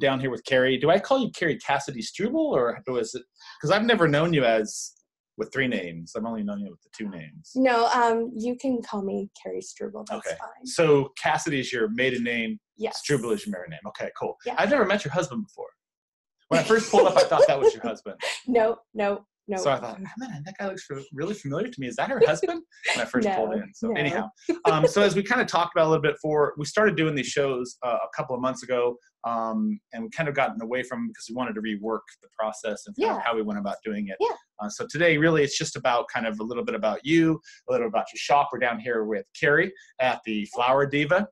down here with Carrie. Do I call you Carrie Cassidy Struble, or was it? Because I've never known you as with three names. I've only known you with the two names. No, um, you can call me Carrie Struble. That's Okay. fine. So Cassidy is your maiden name. Yes. Struble is your married name. Okay, cool. Yeah. I've never met your husband before. When I first pulled up, I thought that was your husband. No, no, no. So I thought, man, that guy looks really familiar to me. Is that her husband? When I first pulled in. So no. anyhow, um, so as we kind of talked about a little bit before, we started doing these shows uh, a couple of months ago, um, and we kind of gotten away from because we wanted to rework the process and Yeah. how we went about doing it. Yeah. Uh, so today, really, it's just about kind of a little bit about you, a little about your shop. We're down here with Carrie at the Flower Diva.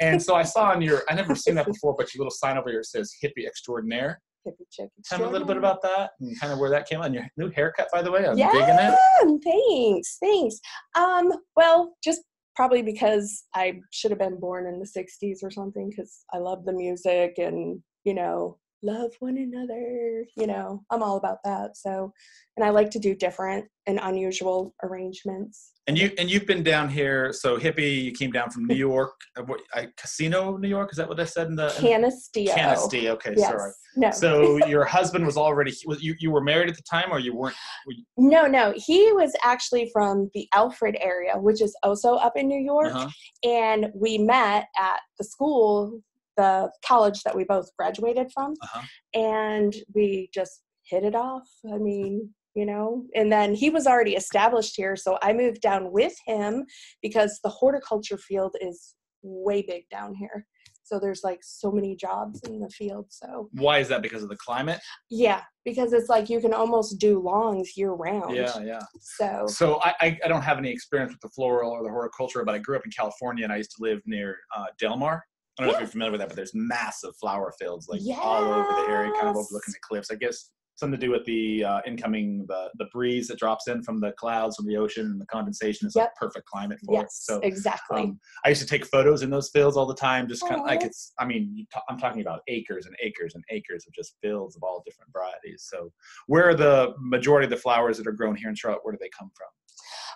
And so I saw on your, I never seen that before, but your little sign over here says hippie extraordinaire. Hippie chick Tell me a little bit about that and kind of where that came on. Your new haircut, by the way, I'm yeah, digging it. thanks, thanks. Um, well, just probably because I should have been born in the '60s or something, because I love the music and you know love one another. You know, I'm all about that. So, and I like to do different and unusual arrangements. And you and you've been down here. So hippie, you came down from New York. uh, what, I, Casino, New York. Is that what I said in the? Canisteo. Canistee. Okay, Yes. sorry. No. So your husband was already. Was you you were married at the time, or you weren't? Were you, No, no. He was actually from the Alfred area, which is also up in New York. uh-huh. And we met at the school, the college that we both graduated from. Uh-huh. And we just hit it off. I mean, you know, and then he was already established here. So I moved down with him because the horticulture field is way big down here. So there's like so many jobs in the field. So Why is that? Because of the climate? yeah, because it's like you can almost do lawns year round. Yeah, yeah. So So I, I, I don't have any experience with the floral or the horticulture, but I grew up in California and I used to live near uh, Del Mar. I don't know if you're familiar with that, but there's massive flower fields like all over the area, kind of overlooking the cliffs. I guess something to do with the uh, incoming the the breeze that drops in from the clouds from the ocean and the condensation is Yep. a perfect climate for it. So exactly. um, I used to take photos in those fields all the time, just kind of like it's. I mean, I'm talking about acres and acres and acres of just fields of all different varieties. So, where are the majority of the flowers that are grown here in Charlotte? Where do they come from?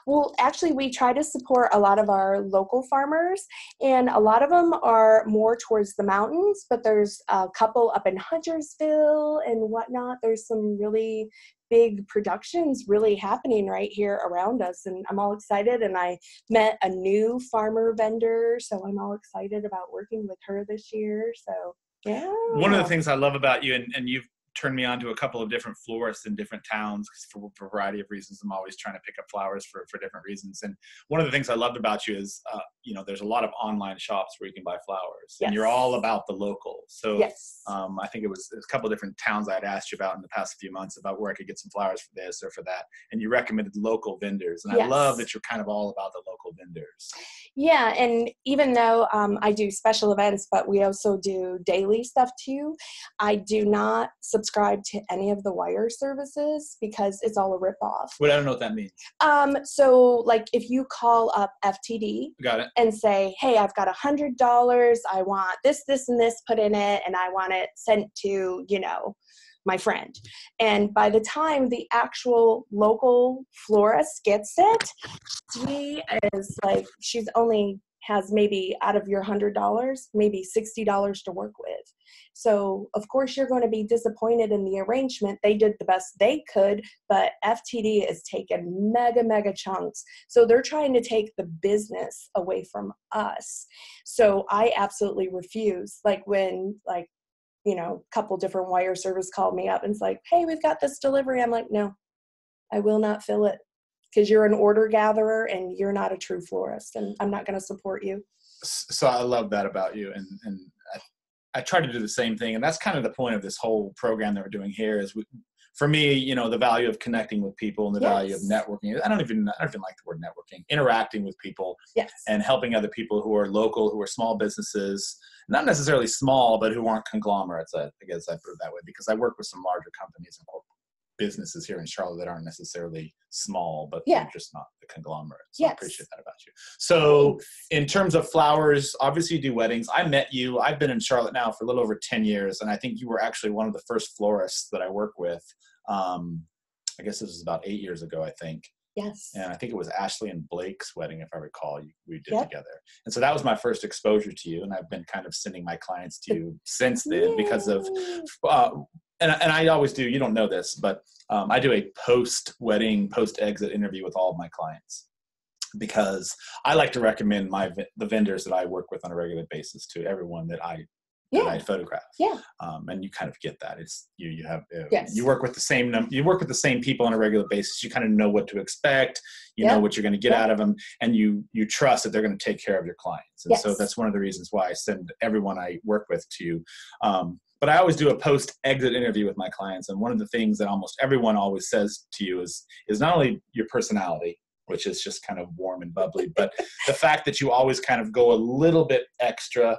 Well, actually, we try to support a lot of our local farmers, and a lot of them are more towards the mountains, but there's a couple up in Huntersville and whatnot. There's some really big productions really happening right here around us, and I'm all excited. And I met a new farmer vendor, so I'm all excited about working with her this year. So, yeah. One of the things I love about you, and, and you've turned me on to a couple of different florists in different towns for, for a variety of reasons. I'm always trying to pick up flowers for, for different reasons. And one of the things I loved about you is, uh, you know, there's a lot of online shops where you can buy flowers, and you're all about the local. So Yes. Um, I think it was, it was a couple of different towns I had asked you about in the past few months about where I could get some flowers for this or for that, and you recommended local vendors, and I love that you're kind of all about the local vendors. Yeah, and even though um, I do special events, but we also do daily stuff too, I do not subscribe to any of the wire services because it's all a ripoff. But I don't know what that means. Um, so, like, if you call up FTD Got it. and say, "Hey, I've got a hundred dollars. I want this, this, and this put in it, and I want it sent to you know my friend," and by the time the actual local florist gets it, she is like, she's only has maybe out of your hundred dollars, maybe sixty dollars to work with. So of course you're going to be disappointed in the arrangement. They did the best they could, but FTD is taking mega mega chunks. So they're trying to take the business away from us. So I absolutely refuse. Like when like you know, a couple different wire service called me up and it's like, "Hey, we've got this delivery." I'm like, "No. I will not fill it." Because you're an order gatherer and you're not a true florist, and I'm not going to support you. So I love that about you, and and I, I try to do the same thing, and that's kind of the point of this whole program that we're doing here. Is we, for me, you know, the value of connecting with people and the value of networking. I don't even I don't even like the word networking. Interacting with people Yes. and helping other people who are local, who are small businesses, not necessarily small, but who aren't conglomerates. I, I guess I put it that way because I work with some larger companies and businesses here in Charlotte that aren't necessarily small, but Yeah. they're just not the conglomerate. So I appreciate that about you. So Thanks. in terms of flowers, obviously you do weddings. I met you. I've been in Charlotte now for a little over 10 years, and I think you were actually one of the first florists that I work with. Um, I guess this was about eight years ago, I think. Yes. and I think it was Ashley and Blake's wedding, if I recall, we did Yep. together. And so that was my first exposure to you, and I've been kind of sending my clients to you since then because of, uh, and and I always do. You don't know this, but um, I do a post wedding, post exit interview with all of my clients because I like to recommend my the vendors that I work with on a regular basis to everyone that I that I Yeah. photograph. Yeah. Um, and you kind of get that. It's you. You have. Uh, Yes. You work with the same. Num- you work with the same people on a regular basis. You kind of know what to expect. You Yeah. know what you're going to get Yeah. out of them, and you you trust that they're going to take care of your clients. And so that's one of the reasons why I send everyone I work with to you. Um, but I always do a post exit interview with my clients, and one of the things that almost everyone always says to you is is not only your personality, which is just kind of warm and bubbly, but the fact that you always kind of go a little bit extra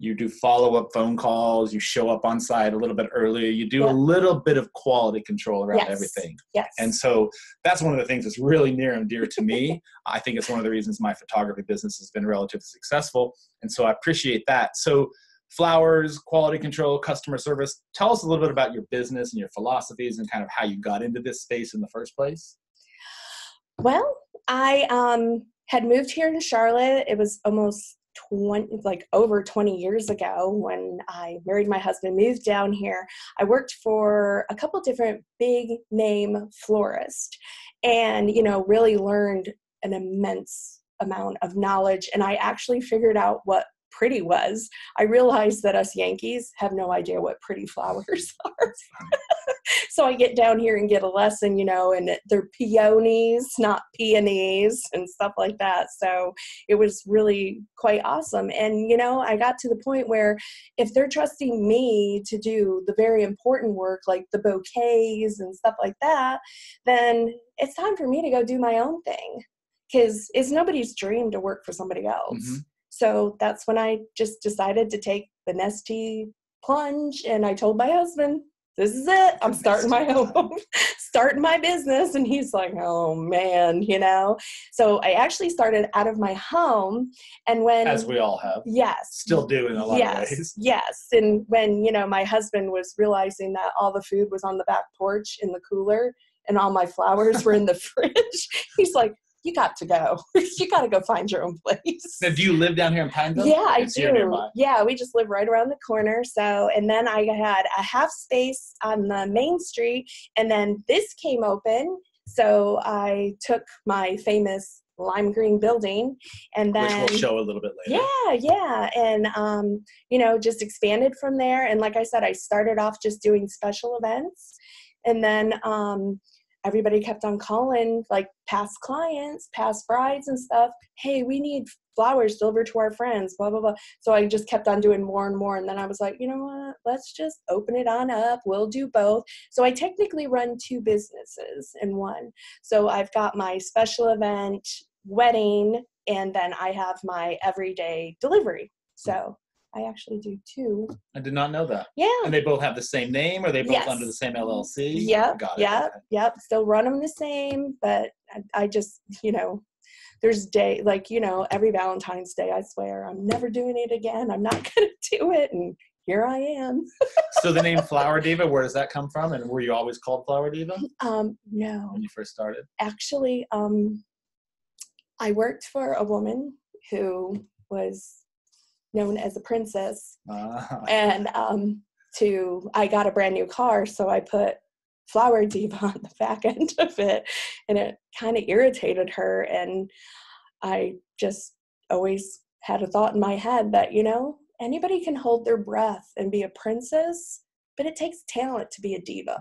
you do follow-up phone calls you show up on site a little bit earlier you do Yeah. a little bit of quality control around Yes. everything Yes. and so that's one of the things that's really near and dear to me i think it's one of the reasons my photography business has been relatively successful and so i appreciate that so flowers quality control customer service tell us a little bit about your business and your philosophies and kind of how you got into this space in the first place Well, I um, had moved here to Charlotte. It was almost 20, like over 20 years ago when I married my husband, moved down here. I worked for a couple different big name florists and, you know, really learned an immense amount of knowledge. And I actually figured out what pretty was. I realized that us Yankees have no idea what pretty flowers are. so I get down here and get a lesson, you know, and they're peonies, not peonies, and stuff like that. So it was really quite awesome. And, you know, I got to the point where if they're trusting me to do the very important work, like the bouquets and stuff like that, then it's time for me to go do my own thing. Because it's nobody's dream to work for somebody else. Mhm. So that's when I just decided to take the Nestea plunge and I told my husband, this is it. I'm starting my home, starting my business. And he's like, oh man, you know. So I actually started out of my home. And when as we all have yes. still do in a lot yes, of ways Yes. And when, you know, my husband was realizing that all the food was on the back porch in the cooler and all my flowers were in the fridge, he's like, you got to go. you got to go find your own place. now do you live down here in pineville Yeah, I do. Yeah, we just live right around the corner. So, and then I had a half space on the main street, and then this came open. So I took my famous lime green building, and then which we'll show a little bit later yeah, yeah, and um, you know, just expanded from there. And like I said, I started off just doing special events, and then um, everybody kept on calling, like past clients, past brides, and stuff. Hey, we need flowers delivered to our friends. Blah blah blah. So I just kept on doing more and more, and then I was like, you know what? Let's just open it on up. We'll do both. So I technically run two businesses in one. So I've got my special event wedding and then I have my everyday delivery. So I actually do too. i did not know that Yeah. And they both have the same name, or they both Yes. under the same LLC? Yep. Got it. Yep. Yep. Still run them the same, but I, I just, you know, there's day like you know every Valentine's Day. I swear I'm never doing it again. I'm not gonna do it, and here I am. So the name Flower Diva, where does that come from? And were you always called Flower Diva Um, no, when you first started? actually, um, I worked for a woman who was known as a princess Uh, and um, to I got a brand new car, so I put flower diva on the back end of it, and it kind of irritated her. And I just always had a thought in my head that you know anybody can hold their breath and be a princess, but it takes talent to be a diva.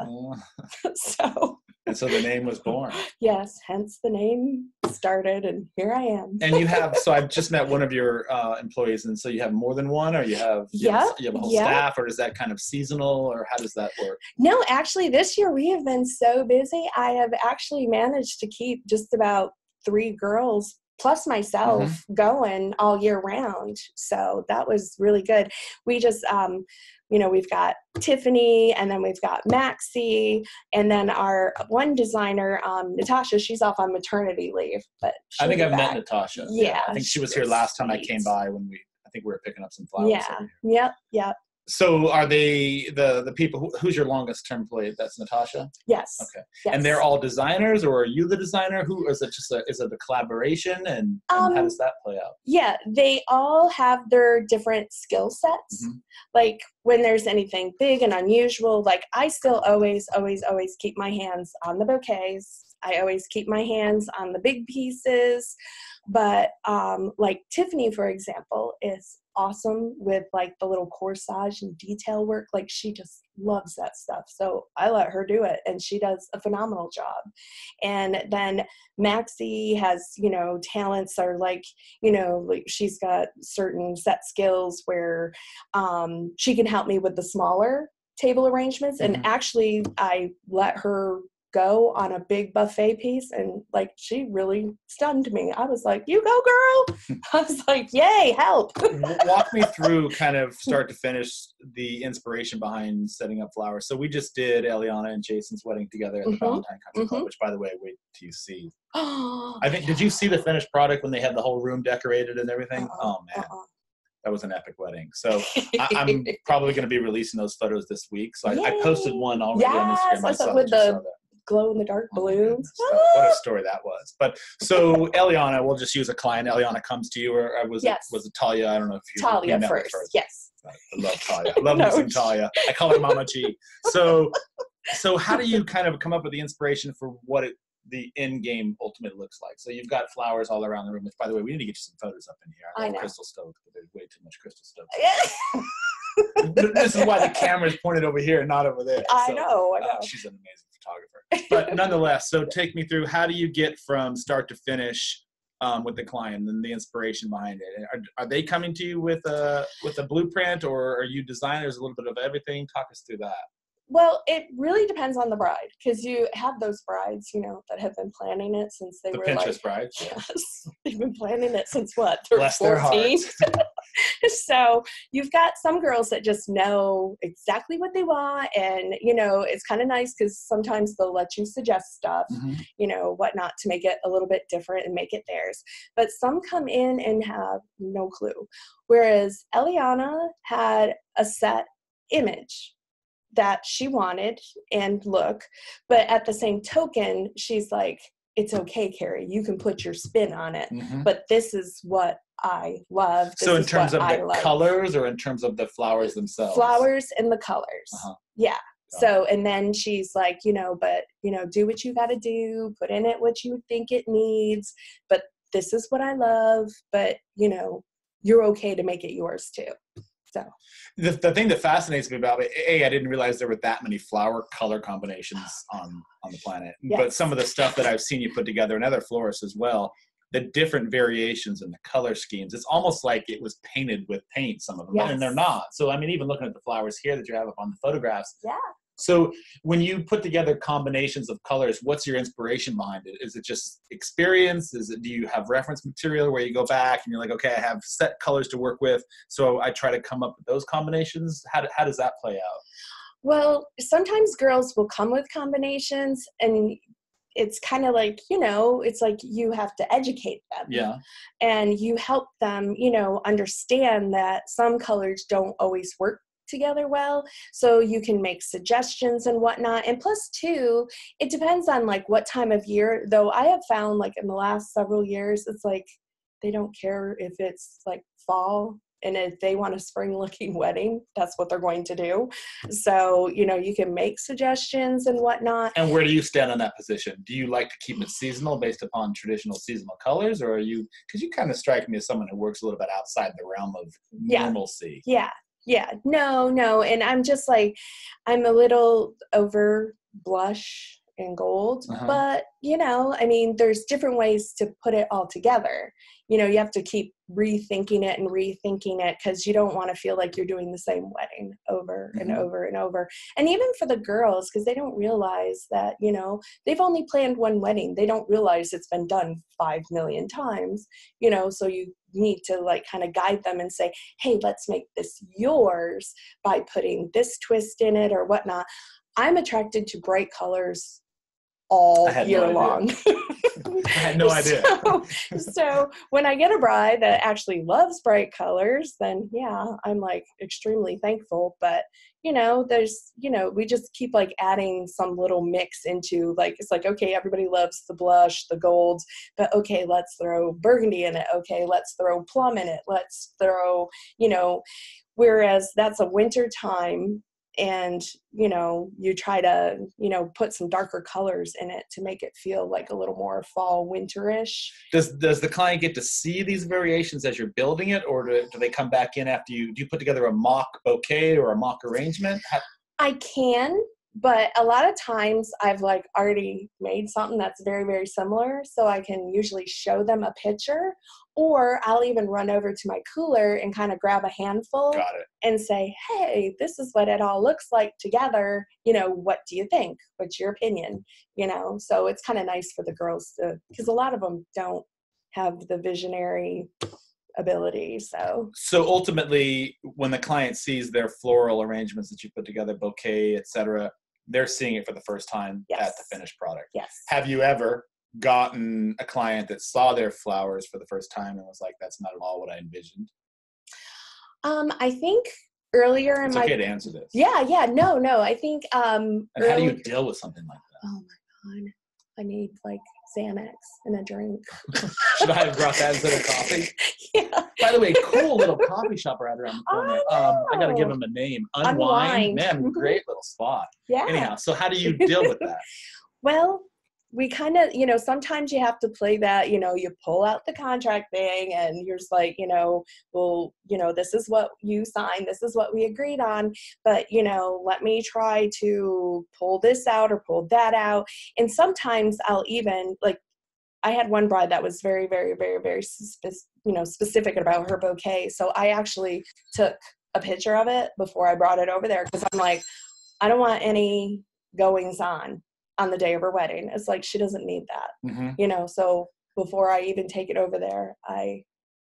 so and so the name was born. yes, hence the name started, and here I am. And you have, so I've just met one of your uh, employees, and so you have more than one, or you have, you have, you have a whole yep. staff, or is that kind of seasonal, or how does that work? No, actually, this year we have been so busy. I have actually managed to keep just about three girls plus myself going all year round. So that was really good. We just, um, you know, we've got Tiffany and then we've got Maxie and then our one designer, um, Natasha, she's off on maternity leave, but I think I've back. met Natasha. Yeah, I think she was here last time I came by when we, I think we were picking up some flowers. Yeah. Yep. Yep. So are they the the people? Who, who's your longest term employee? That's Natasha. Yes. Okay. Yes. And they're all designers, or are you the designer? Who is it? Just a, is it a collaboration? And, and how Um, does that play out? yeah they all have their different skill sets Mhm. like when there's anything big and unusual like i still always always always keep my hands on the bouquets i always keep my hands on the big pieces but um like tiffany for example is awesome with like the little corsage and detail work like she just loves that stuff. So i let her do it and she does a phenomenal job. And then maxie has you know talents are like you know like she's got certain set skills where um, she can help me with the smaller table arrangements. And Mhm. actually i let her go on a big buffet piece and like she really stunned me i was like you go girl i was like yay help Walk me through kind of start to finish the inspiration behind setting up flowers. So we just did Eliana and Jason's wedding together at the Mhm. Ballantyne Country Club, Mhm. which by the way, wait till you see. oh I think did you see the finished product when they had the whole room decorated and everything? Uh-uh, Oh man, that was an epic wedding. So I, I'm uh-uh. probably going to be releasing those photos this week. So I, I posted one already on Instagram. Saw with the. Glow in the dark Oh balloons What a story that was. But so Eliana, we'll just use a client. Eliana comes to you, or, or was Yes. it was it Talia? I don't know if you talia you met first yes I love Talia. I love No, me some Talia. I call her Mama G. So, so how do you kind of come up with the inspiration for what it, the end game ultimate looks like? So you've got flowers all around the room. Which, by the way, we need to get you some photos up in here. I I love know. crystal stoves, but there's way too much crystal stoves. this is why the camera is pointed over here and not over there. i So, know i know uh, she's an amazing photographer. But nonetheless, so take me through how do you get from start to finish um, with the client and the inspiration behind it? Are, are they coming to you with a with a blueprint, or are you designers a little bit of everything? Talk us through that. Well, it really depends on the bride because you have those brides, you know, that have been planning it since they The were Pinterest like, bride. yes, they've been planning it since what? They're Bless their 14. hearts. so you've got some girls that just know exactly what they want, and you know, it's kind of nice because sometimes they'll let you suggest stuff, Mhm. you know, whatnot to make it a little bit different and make it theirs. But some come in and have no clue. Whereas Eliana had a set image that she wanted and look, but at the same token, she's like, it's okay, Carrie, you can put your spin on it. Mhm. But this is what I love. This So in terms of I the like. colors, or in terms of the flowers themselves? flowers and the colors. Uh-huh. Yeah. Got So and then she's like, you know, but you know, do what you got to do, put in it what you think it needs, but this is what I love, but you know, you're okay to make it yours too. So, the, the thing that fascinates me about it, a, I didn't realize there were that many flower color combinations on on the planet. But some of the stuff that I've seen you put together, and other florists as well, the different variations and the color schemes, it's almost like it was painted with paint. Some of them, and they're not. So I mean, even looking at the flowers here that you have up on the photographs. Yeah. So when you put together combinations of colors, what's your inspiration behind it? Is it just experience? Is it do you have reference material where you go back and you're like, okay, I have set colors to work with, so I try to come up with those combinations? How, how does that play out? well, sometimes girls will come with combinations and it's kind of like, you know, it's like you have to educate them. Yeah. and you help them you know understand that some colors don't always work together well so you can make suggestions and whatnot and plus two it depends on like what time of year though i have found like in the last several years it's like they don't care if it's like fall and if they want a spring looking wedding that's what they're going to do so you know you can make suggestions and whatnot And where do you stand on that position? Do you like to keep it seasonal based upon traditional seasonal colors, or are you? Because you kind of strike me as someone who works a little bit outside the realm of Yeah. normalcy. Yeah, yeah. No, no. And I'm just like, I'm a little over blush and gold, Uh-huh. but you know, I mean, there's different ways to put it all together. You know, you have to keep rethinking it and rethinking it because you don't want to feel like you're doing the same wedding over and Mhm. over and over. And even for the girls, because they don't realize that, you know, they've only planned one wedding. They don't realize it's been done five million times, you know, so you need to like kind of guide them and say, hey, let's make this yours by putting this twist in it or whatnot. I'm attracted to bright colors all had no year long. I had no idea. So, so when I get a bride that actually loves bright colors, then yeah, I'm like extremely thankful. But you know, there's you know, we just keep like adding some little mix into like it's like okay, everybody loves the blush, the golds, but okay, let's throw burgundy in it. Okay, let's throw plum in it. Let's throw you know, whereas that's a winter time and you know you try to you know put some darker colors in it to make it feel like a little more fall winterish Does does the client get to see these variations as you're building it, or do, do they come back in after you? Do you put together a mock bouquet or a mock arrangement? How, i can but a lot of times i've like already made something that's very very similar so i can usually show them a picture or i'll even run over to my cooler and kind of grab a handful and say hey this is what it all looks like together. You know what do you think? What's your opinion? You know? So it's kind of nice for the girls to because a lot of them don't have the visionary ability so. So ultimately, when the client sees their floral arrangements that you put together, bouquet, etc., they're seeing it for the first time at the finished product. yes Have you ever gotten a client that saw their flowers for the first time and was like, "That's not at all what I envisioned"? um i think earlier in It's my okay to answer this. yeah yeah no no i think um And how do you deal with something like that? oh my god i need like xanax and a drink Should I have brought that instead of coffee? yeah By the way, cool little coffee shop right around the corner. I Um, I got to give them a name. Unwind. Unwind. Man, great little spot. yeah Anyhow, so how do you deal with that? Well, we kind of, you know, sometimes you have to play that, you know, you pull out the contract thing and you're just like, you know, well, you know, this is what you signed, this is what we agreed on, but, you know, let me try to pull this out or pull that out. And sometimes I'll even, like, I had one bride that was very, very, very, very, you know, specific about her bouquet. So I actually took a picture of it before I brought it over there because I'm like, I don't want any goings on on the day of her wedding. It's like she doesn't need that, hmm you know. So before I even take it over there, I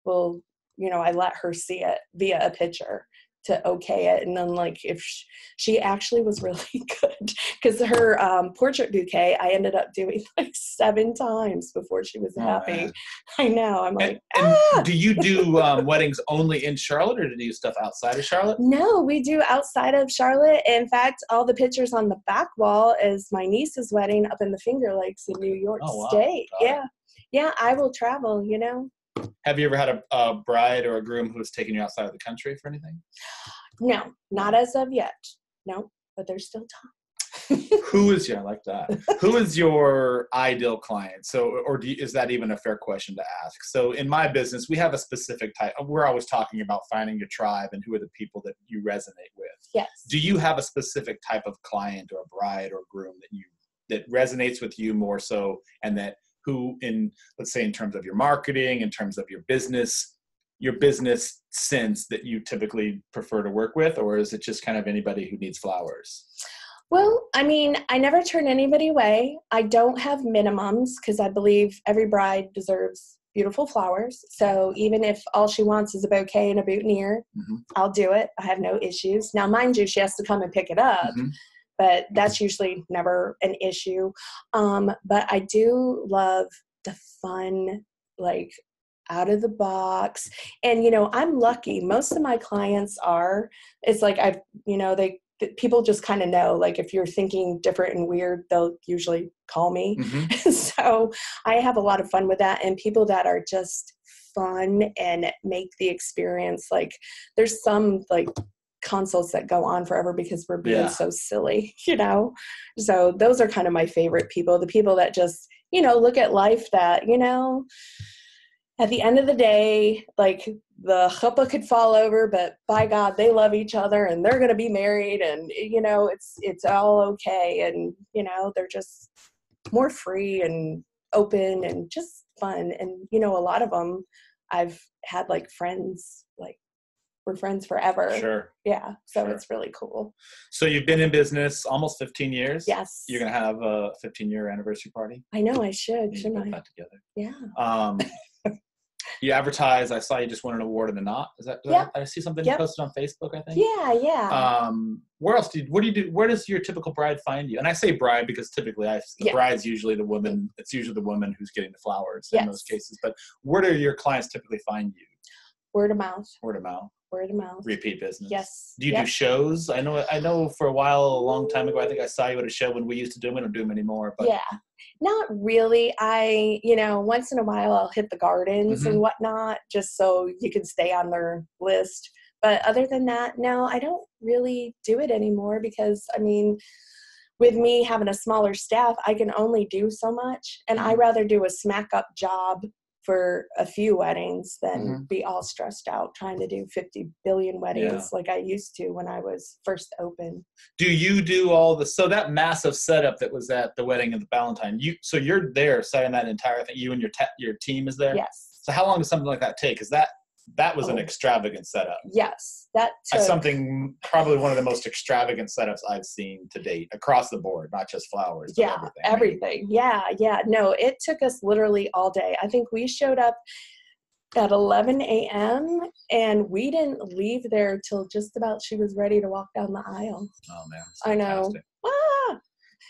will, you know, I let her see it via a picture to okay it. And then, like, if sh- she actually was really good, because her um, portrait bouquet, I ended up doing like seven times before she was Oh, happy. man. I know. I'm And, like, and ah! do you do um, weddings only in Charlotte, or do you do stuff outside of Charlotte? No, we do outside of Charlotte. In fact, all the pictures on the back wall is my niece's wedding up in the Finger Lakes in New York Oh, wow. State. Got it. Yeah. Yeah, I will travel, you know. Have you ever had a, a bride or a groom who who's taken you outside of the country for anything? No, not as of yet. No, but there's still time. Who is your I like that. Who is your ideal client? So, or do you, is that even a fair question to ask? So, in my business, we have a specific type. Uh, we're always talking about finding your tribe and who are the people that you resonate with. yes. Do you have a specific type of client or bride or groom that you that resonates with you more so, and that who, in let's say, in terms of your marketing, in terms of your business, your business sense that you typically prefer to work with, or is it just kind of anybody who needs flowers? Well, I mean, I never turn anybody away. I don't have minimums because I believe every bride deserves beautiful flowers. So even if all she wants is a bouquet and a boutonniere, Mhm. I'll do it. I have no issues. Now, mind you, she has to come and pick it up. Mhm. But that's usually never an issue. Um, but I do love the fun, like out of the box. And, you know, I'm lucky. Most of my clients are, it's like I've, you know, they, people just kind of know, like if you're thinking different and weird, they'll usually call me. Mhm. so I have a lot of fun with that. And people that are just fun and make the experience like there's some like consults that go on forever because we're being Yeah. so silly, you know? So those are kind of my favorite people, the people that just, you know, look at life that, you know, at the end of the day, like the chuppah could fall over, but by God, they love each other and they're going to be married, and you know, it's it's all okay, and you know, they're just more free and open and just fun, and you know, a lot of them, I've had like friends, we're friends forever. Sure. Yeah, so Sure. it's really cool. So you've been in business almost 15 years. Yes, You're gonna have a 15 year anniversary party. I know I should, shouldn't I? that together. Yeah. Um, you advertise. I saw you just won an award in the knot. Is that? Yep. I see something Yep. you posted on Facebook. I think. Yeah, yeah. Um, where else do you, what do you do? Where does your typical bride find you? And I say bride because typically I, the Yeah. bride's usually the woman. It's usually the woman who's getting the flowers in Yes. those cases. But where do your clients typically find you? word of mouth. Word of mouth, Word of mouth. repeat business. Yes. Do you Yep. do shows? I know. I know. For a while, a long time ago, I think I saw you at a show when we used to do them. We don't do them anymore. But yeah. Not really. I, you know, once in a while I'll hit the gardens Mm-hmm. and whatnot just so you can stay on their list. But other than that, no, I don't really do it anymore because, I mean, with me having a smaller staff, I can only do so much. And Mm-hmm. I rather do a smack up job for a few weddings than Mhm. be all stressed out trying to do 50 billion weddings like I used to when I was first open. do you do all the so that massive setup that was at the wedding of the Ballantyne? You so you're there setting that entire thing. You and your te- your team is there. Yes. So how long does something like that take? Is that that was an Oh. extravagant setup. Yes. That took That's something probably one of the most extravagant setups I've seen to date across the board, not just flowers. yeah everything. Everything yeah yeah no it took us literally all day i think we showed up at 11 a.m and we didn't leave there till just about she was ready to walk down the aisle oh man, I know. ah!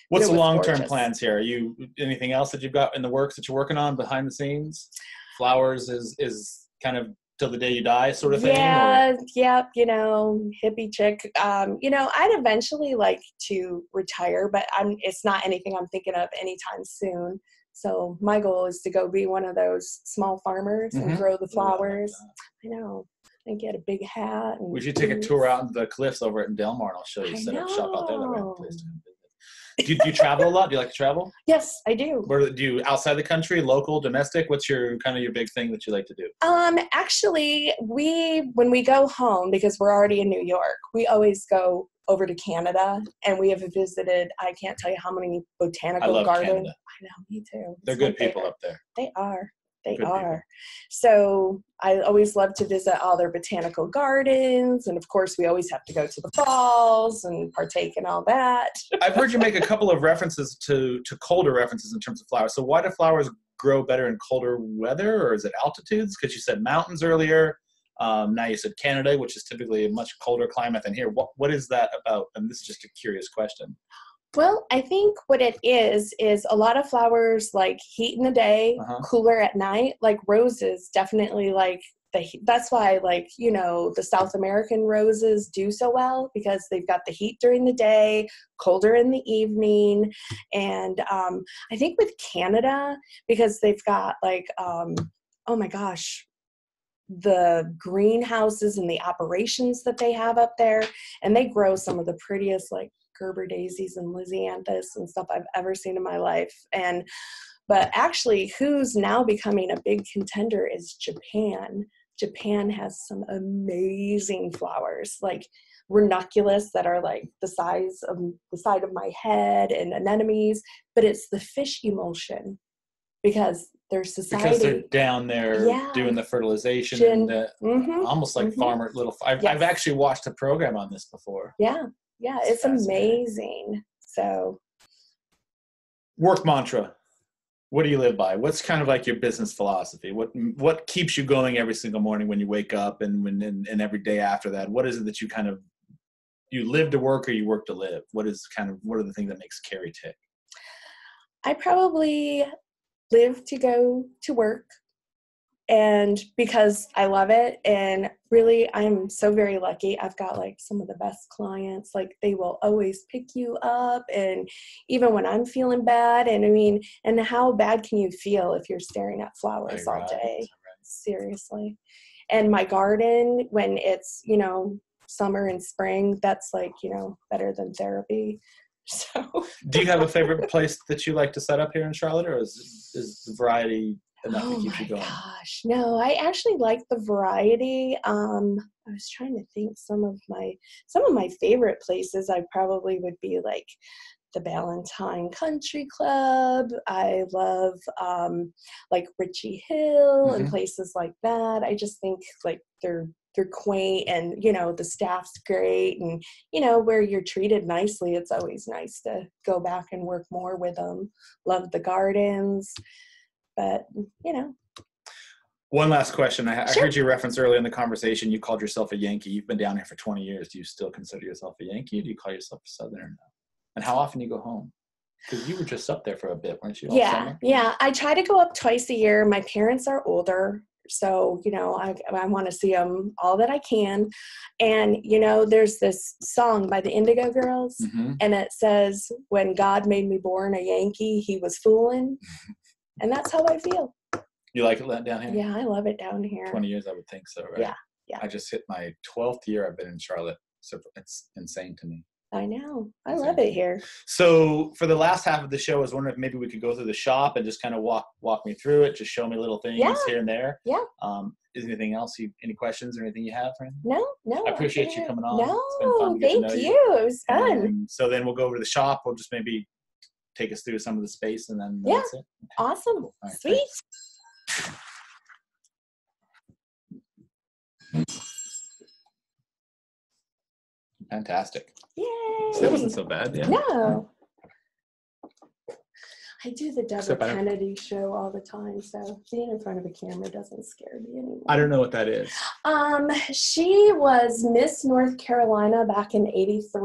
What's the long term plans here? Are you anything else that you've got in the works that you're working on behind the scenes? Flowers is is kind of till the day you die sort of thing. or- yeah yep you know hippie chick um you know i'd eventually like to retire but i'm it's not anything i'm thinking of anytime soon so my goal is to go be one of those small farmers Mhm. and grow the I flowers that. I know. And get a big hat. And We should take a tour out into the cliffs over at Del Mar and I'll show you I set up shop out there. That way I place to. Do you, do you travel a lot? Do you like to travel? Yes, I do. Where do you outside the country, local, domestic? What's your kind of your big thing that you like to do? Um, actually, we when we go home because we're already in New York, we always go over to Canada, and we have visited. I can't tell you how many botanical I love gardens. Canada. I know, me too. They're It's good people favorite. up there. They are. They Good are. So I always love to visit all their botanical gardens, and of course, we always have to go to the falls and partake in all that. I've heard you make a couple of references to to colder references in terms of flowers. So why do flowers grow better in colder weather, or is it altitudes? Because you said mountains earlier. Um, now you said Canada, which is typically a much colder climate than here. What what is that about? And this is just a curious question. Well, I think what it is is a lot of flowers like heat in the day, Uh-huh. cooler at night. Like roses, definitely like the. he- That's why like you know the South American roses do so well because they've got the heat during the day, colder in the evening, and um, I think with Canada because they've got like um, oh my gosh the greenhouses and the operations that they have up there and they grow some of the prettiest like gerber daisies and lisianthus and stuff i've ever seen in my life and but actually who's now becoming a big contender is japan japan has some amazing flowers like ranunculus that are like the size of the side of my head and anemones but it's the fish emulsion because their society Because they're down there Yeah. doing the fertilization Gin- and Mhm. almost like Mhm. farmer little. I've, Yes. I've actually watched a program on this before. Yeah, yeah, It's amazing. So, Work mantra. What do you live by? What's kind of like your business philosophy? What what keeps you going every single morning when you wake up and when and, and every day after that? What is it that you kind of you live to work or you work to live? What is kind of what are the things that makes Carrie tick? I probably live to go to work and because I love it and really I'm so very lucky. I've got like some of the best clients. Like they will always pick you up and even when I'm feeling bad and I mean and how bad can you feel if you're staring at flowers all day? right. seriously and my garden when it's you know summer and spring that's like you know better than therapy so Do you have a favorite place that you like to set up here in Charlotte, or is is the variety enough oh to keep my you going? gosh no i actually like the variety um i was trying to think some of my some of my favorite places i probably would be like the Ballantyne Country Club. I love um, like Richie Hill and Mhm. places like that. I just think like they're they're quaint and you know the staff's great and you know where you're treated nicely. It's always nice to go back and work more with them. Love the gardens, but you know One last question. I, I heard you reference earlier in the conversation. You called yourself a Yankee. You've been down here for 20 years. Do you still consider yourself a Yankee? Do you call yourself a Southerner now? And how often do you go home? Because you were just up there for a bit, weren't you? all yeah summer? yeah i try to go up twice a year my parents are older so you know i, I want to see them all that i can and you know there's this song by the indigo girls Mhm. and it says when god made me born a yankee he was fooling and that's how i feel You like it down here? yeah i love it down here 20 years, I would think so, right? Yeah, yeah. I just hit my 12th year I've been in Charlotte. So it's insane to me. i know i Same love it here So for the last half of the show, I was wondering if maybe we could go through the shop and just kind of walk walk me through it, just show me little things Yeah. here and there. Yeah. Um, is there anything else? You any questions or anything you have? Or anything? no no I appreciate you coming on. It's been no fun to to thank you. you. it was fun And so then we'll go over to the shop. We'll just maybe take us through some of the space and then Yeah. that's it. awesome All right, sweet thanks. Fantastic. yay That wasn't so bad. Yeah. No. I do the Deborah Except I don't- Kennedy show all the time, so being in front of a camera doesn't scare me anymore. I don't know what that is. Um, she was Miss North Carolina back in '83.